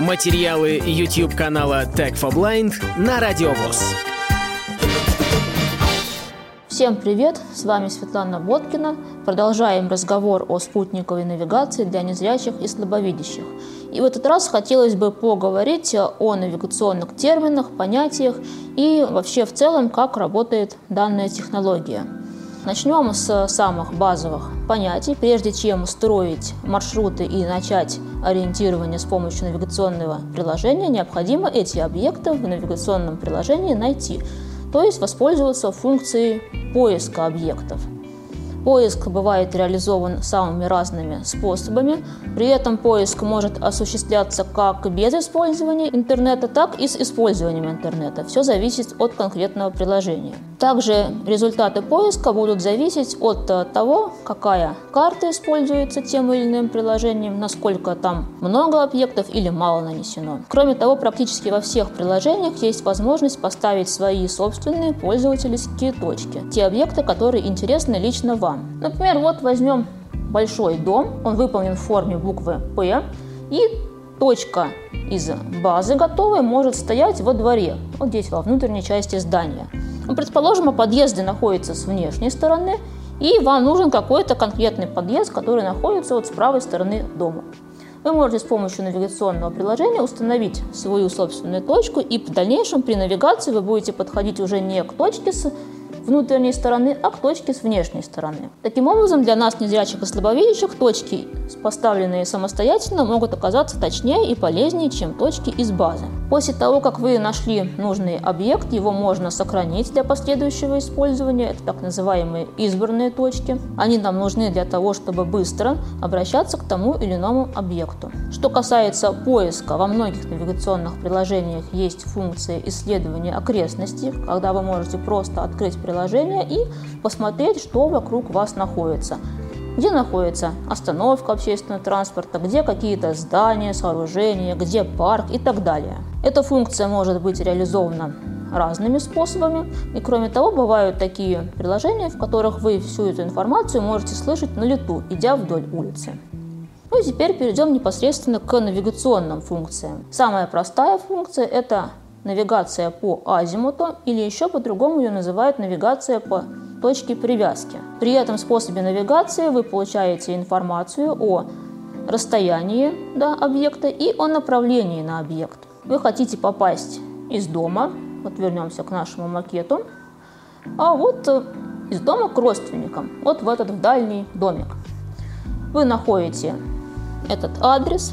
Материалы YouTube канала Tech for Blind на Радиовоз. Всем привет! С вами Светлана Боткина. Продолжаем разговор о спутниковой навигации для незрячих и слабовидящих. И в этот раз хотелось бы поговорить о навигационных терминах, понятиях и вообще в целом, как работает данная технология. Начнем с самых базовых понятий. Прежде чем строить маршруты и начать ориентирование с помощью навигационного приложения, необходимо эти объекты в навигационном приложении найти, то есть воспользоваться функцией поиска объектов – Поиск бывает реализован самыми разными способами. При этом поиск может осуществляться как без использования интернета, так и с использованием интернета. Все зависит от конкретного приложения. Также результаты поиска будут зависеть от того, какая карта используется тем или иным приложением, насколько там много объектов или мало нанесено. Кроме того, практически во всех приложениях есть возможность поставить свои собственные пользовательские точки, те объекты, которые интересны лично вам. Например, вот возьмем большой дом, он выполнен в форме буквы «П», и точка из базы готовой может стоять во дворе, вот здесь, во внутренней части здания. Ну, предположим, подъезд находится с внешней стороны, и вам нужен какой-то конкретный подъезд, который находится вот с правой стороны дома. Вы можете с помощью навигационного приложения установить свою собственную точку, и в дальнейшем при навигации вы будете подходить уже не к точке с внутренней стороны, а к точке с внешней стороны. Таким образом, для нас, незрячих и слабовидящих, точки, поставленные самостоятельно, могут оказаться точнее и полезнее, чем точки из базы. После того, как вы нашли нужный объект, его можно сохранить для последующего использования. Это так называемые избранные точки. Они нам нужны для того, чтобы быстро обращаться к тому или иному объекту. Что касается поиска, во многих навигационных приложениях есть функция исследования окрестностей, когда вы можете просто открыть приложение и посмотреть, что вокруг вас находится. Где находится остановка общественного транспорта, где какие-то здания, сооружения, где парк и так далее. Эта функция может быть реализована разными способами. И кроме того, бывают такие приложения, в которых вы всю эту информацию можете слышать на лету, идя вдоль улицы. Ну и теперь перейдем непосредственно к навигационным функциям. Самая простая функция – это навигация по азимуту или еще по-другому ее называют навигация по точке привязки. При этом способе навигации вы получаете информацию о расстоянии до объекта и о направлении на объект. Вы хотите попасть из дома, вот вернемся к нашему макету, а вот э, из дома к родственникам, вот в этот дальний домик. Вы находите этот адрес,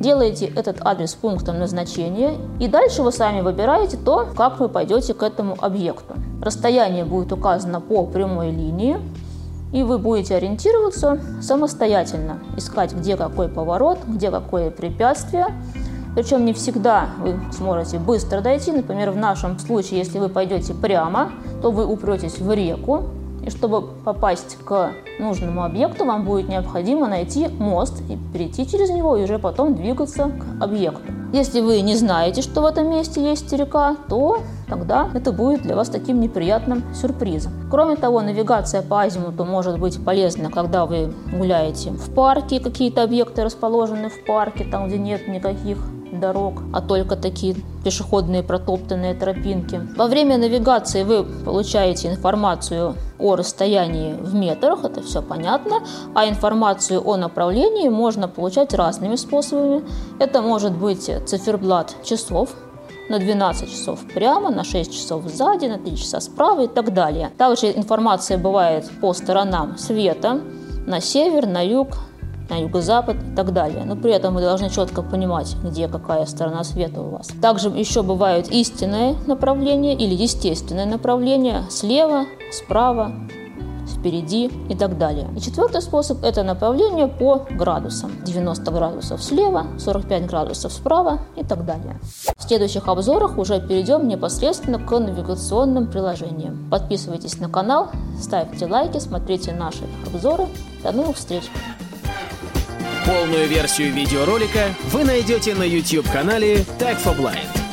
делаете этот адрес пунктом назначения, и дальше вы сами выбираете то, как вы пойдете к этому объекту. Расстояние будет указано по прямой линии, и вы будете ориентироваться самостоятельно, искать, где какой поворот, где какое препятствие. Причем не всегда вы сможете быстро дойти. Например, в нашем случае, если вы пойдете прямо, то вы упретесь в реку, и чтобы попасть к нужному объекту, вам будет необходимо найти мост и перейти через него, и уже потом двигаться к объекту. Если вы не знаете, что в этом месте есть река, то тогда это будет для вас таким неприятным сюрпризом. Кроме того, навигация по азимуту может быть полезна, когда вы гуляете в парке, какие-то объекты расположены в парке, там, где нет никаких дорог, а только такие пешеходные протоптанные тропинки. Во время навигации вы получаете информацию о расстоянии в метрах, это все понятно, а информацию о направлении можно получать разными способами. Это может быть циферблат часов, на 12 часов прямо, на 6 часов сзади, на 3 часа справа и так далее. Также информация бывает по сторонам света, на север, на юг, на юго-запад и так далее. Но при этом вы должны четко понимать, где какая сторона света у вас. Также еще бывают истинное направление или естественное направление слева, справа, впереди и так далее. И четвертый способ – это направление по градусам. 90 градусов слева, 45 градусов справа и так далее. В следующих обзорах уже перейдем непосредственно к навигационным приложениям. Подписывайтесь на канал, ставьте лайки, смотрите наши обзоры. До новых встреч! Полную версию видеоролика вы найдете на YouTube-канале Tag for Blind.